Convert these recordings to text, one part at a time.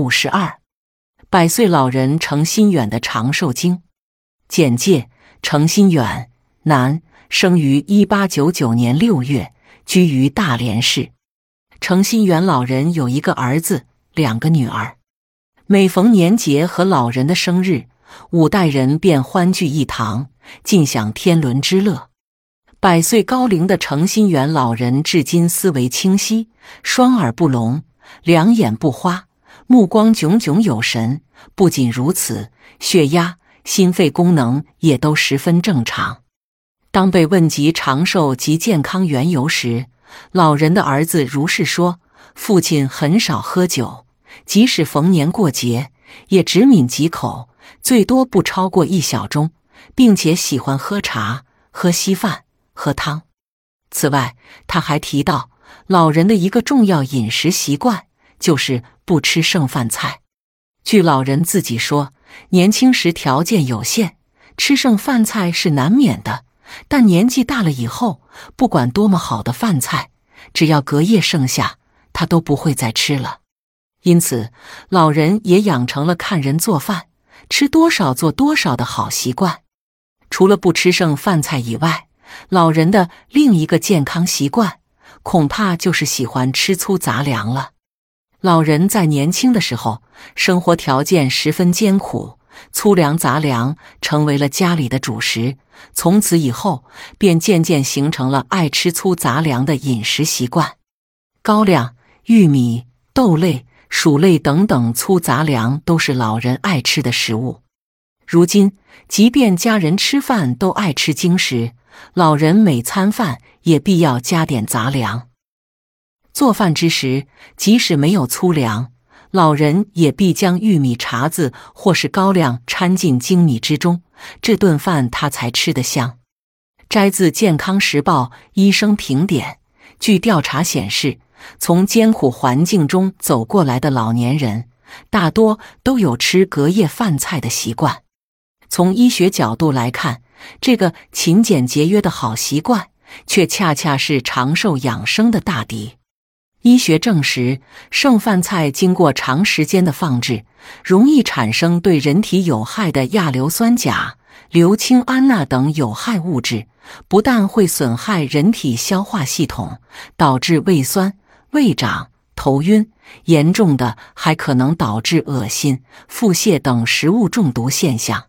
五十二，百岁老人程心远的长寿经简介：程心远，男，生于一八九九年六月，居于大连市。程心远老人有一个儿子，两个女儿。每逢年节和老人的生日，五代人便欢聚一堂，尽享天伦之乐。百岁高龄的程心远老人至今思维清晰，双耳不聋。两眼不花，目光炯炯有神。不仅如此，血压、心肺功能也都十分正常。当被问及长寿及健康缘由时，老人的儿子如是说：“父亲很少喝酒，即使逢年过节，也只抿几口，最多不超过一小盅，并且喜欢喝茶、喝稀饭、喝汤。此外，他还提到。”老人的一个重要饮食习惯就是不吃剩饭菜。据老人自己说，年轻时条件有限，吃剩饭菜是难免的。但年纪大了以后，不管多么好的饭菜，只要隔夜剩下，他都不会再吃了。因此，老人也养成了看人做饭，吃多少做多少的好习惯。除了不吃剩饭菜以外，老人的另一个健康习惯。恐怕就是喜欢吃粗杂粮了。老人在年轻的时候，生活条件十分艰苦，粗粮杂粮成为了家里的主食。从此以后，便渐渐形成了爱吃粗杂粮的饮食习惯。高粱、玉米、豆类、薯类等等粗杂粮都是老人爱吃的食物。如今，即便家人吃饭都爱吃精食。老人每餐饭也必要加点杂粮。做饭之时，即使没有粗粮，老人也必将玉米碴子或是高粱掺进精米之中，这顿饭他才吃得香。摘自《健康时报》医生评点：据调查显示，从艰苦环境中走过来的老年人，大多都有吃隔夜饭菜的习惯。从医学角度来看，这个勤俭节约的好习惯，却恰恰是长寿养生的大敌。医学证实，剩饭菜经过长时间的放置，容易产生对人体有害的亚硫酸钾、硫氰胺钠等有害物质，不但会损害人体消化系统，导致胃酸、胃胀、头晕，严重的还可能导致恶心、腹泻等食物中毒现象。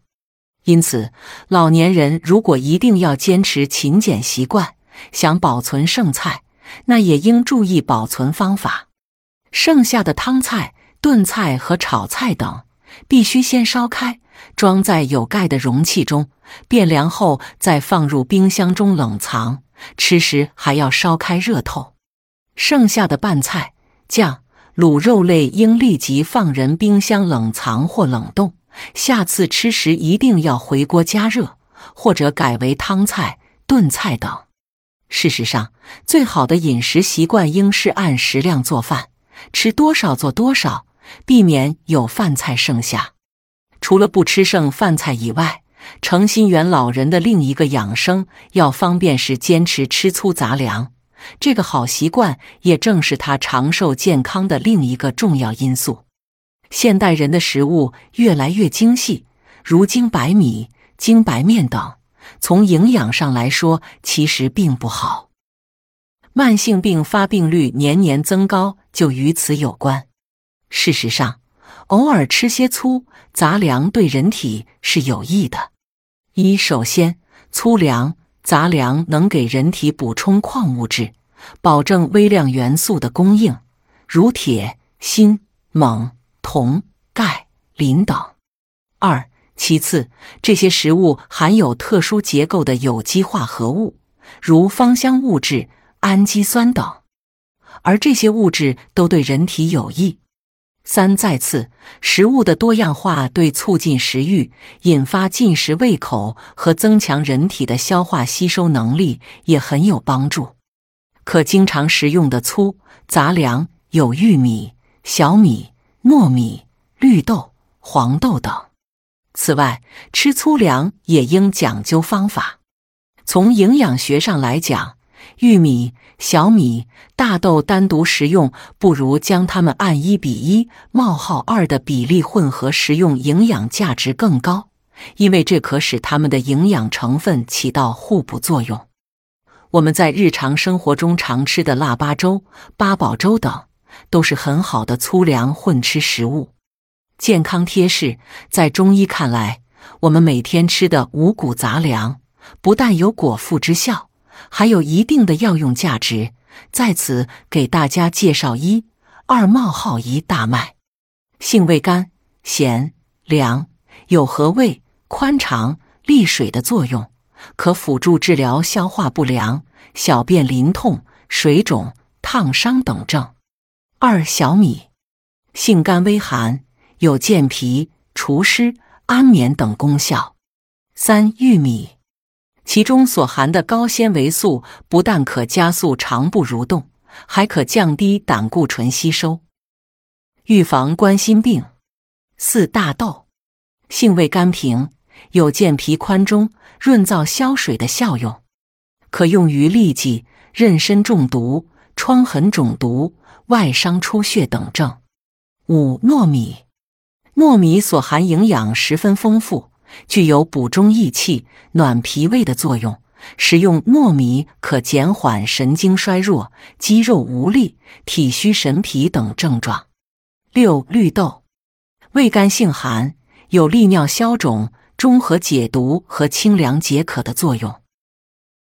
因此，老年人如果一定要坚持勤俭习惯，想保存剩菜，那也应注意保存方法。剩下的汤菜、炖菜和炒菜等，必须先烧开，装在有盖的容器中，变凉后再放入冰箱中冷藏。吃时还要烧开热透。剩下的拌菜、酱、卤肉类应立即放人冰箱冷藏或冷冻。下次吃时一定要回锅加热，或者改为汤菜、炖菜等。事实上，最好的饮食习惯应是按食量做饭，吃多少做多少，避免有饭菜剩下。除了不吃剩饭菜以外，程心远老人的另一个养生要方便是坚持吃粗杂粮。这个好习惯也正是他长寿健康的另一个重要因素。现代人的食物越来越精细，如精白米、精白面等，从营养上来说，其实并不好。慢性病发病率年年增高，就与此有关。事实上，偶尔吃些粗杂粮对人体是有益的。一，首先，粗粮、杂粮能给人体补充矿物质，保证微量元素的供应，如铁、锌、锰。铜、钙、磷等。二、其次，这些食物含有特殊结构的有机化合物，如芳香物质、氨基酸等，而这些物质都对人体有益。三、再次，食物的多样化对促进食欲、引发进食胃口和增强人体的消化吸收能力也很有帮助。可经常食用的粗杂粮有玉米、小米。糯米、绿豆、黄豆等。此外，吃粗粮也应讲究方法。从营养学上来讲，玉米、小米、大豆单独食用，不如将它们按一比一冒号二的比例混合食用，营养价值更高，因为这可使它们的营养成分起到互补作用。我们在日常生活中常吃的腊八粥、八宝粥等，都是很好的粗粮混吃食物。健康贴士：在中医看来，我们每天吃的五谷杂粮，不但有果腹之效。还有一定的药用价值，在此给大家介绍一二冒号一大麦，性味甘咸凉，有和胃、宽肠、利水的作用，可辅助治疗消化不良、小便淋痛、水肿、烫伤等症。二小米，性甘微寒，有健脾、除湿、安眠等功效。三玉米。其中所含的高纤维素不但可加速肠部蠕动，还可降低胆固醇吸收，预防冠心病。四大豆，性味甘平，有健脾宽中、润燥消水的效用，可用于痢疾、妊娠中毒、疮痕肿毒、外伤出血等症。五糯米，糯米所含营养十分丰富。具有补中益气、暖脾胃的作用。食用糯米可减缓神经衰弱、肌肉无力、体虚神疲等症状。六绿豆，味甘性寒，有利尿消肿、中和解毒和清凉解渴的作用。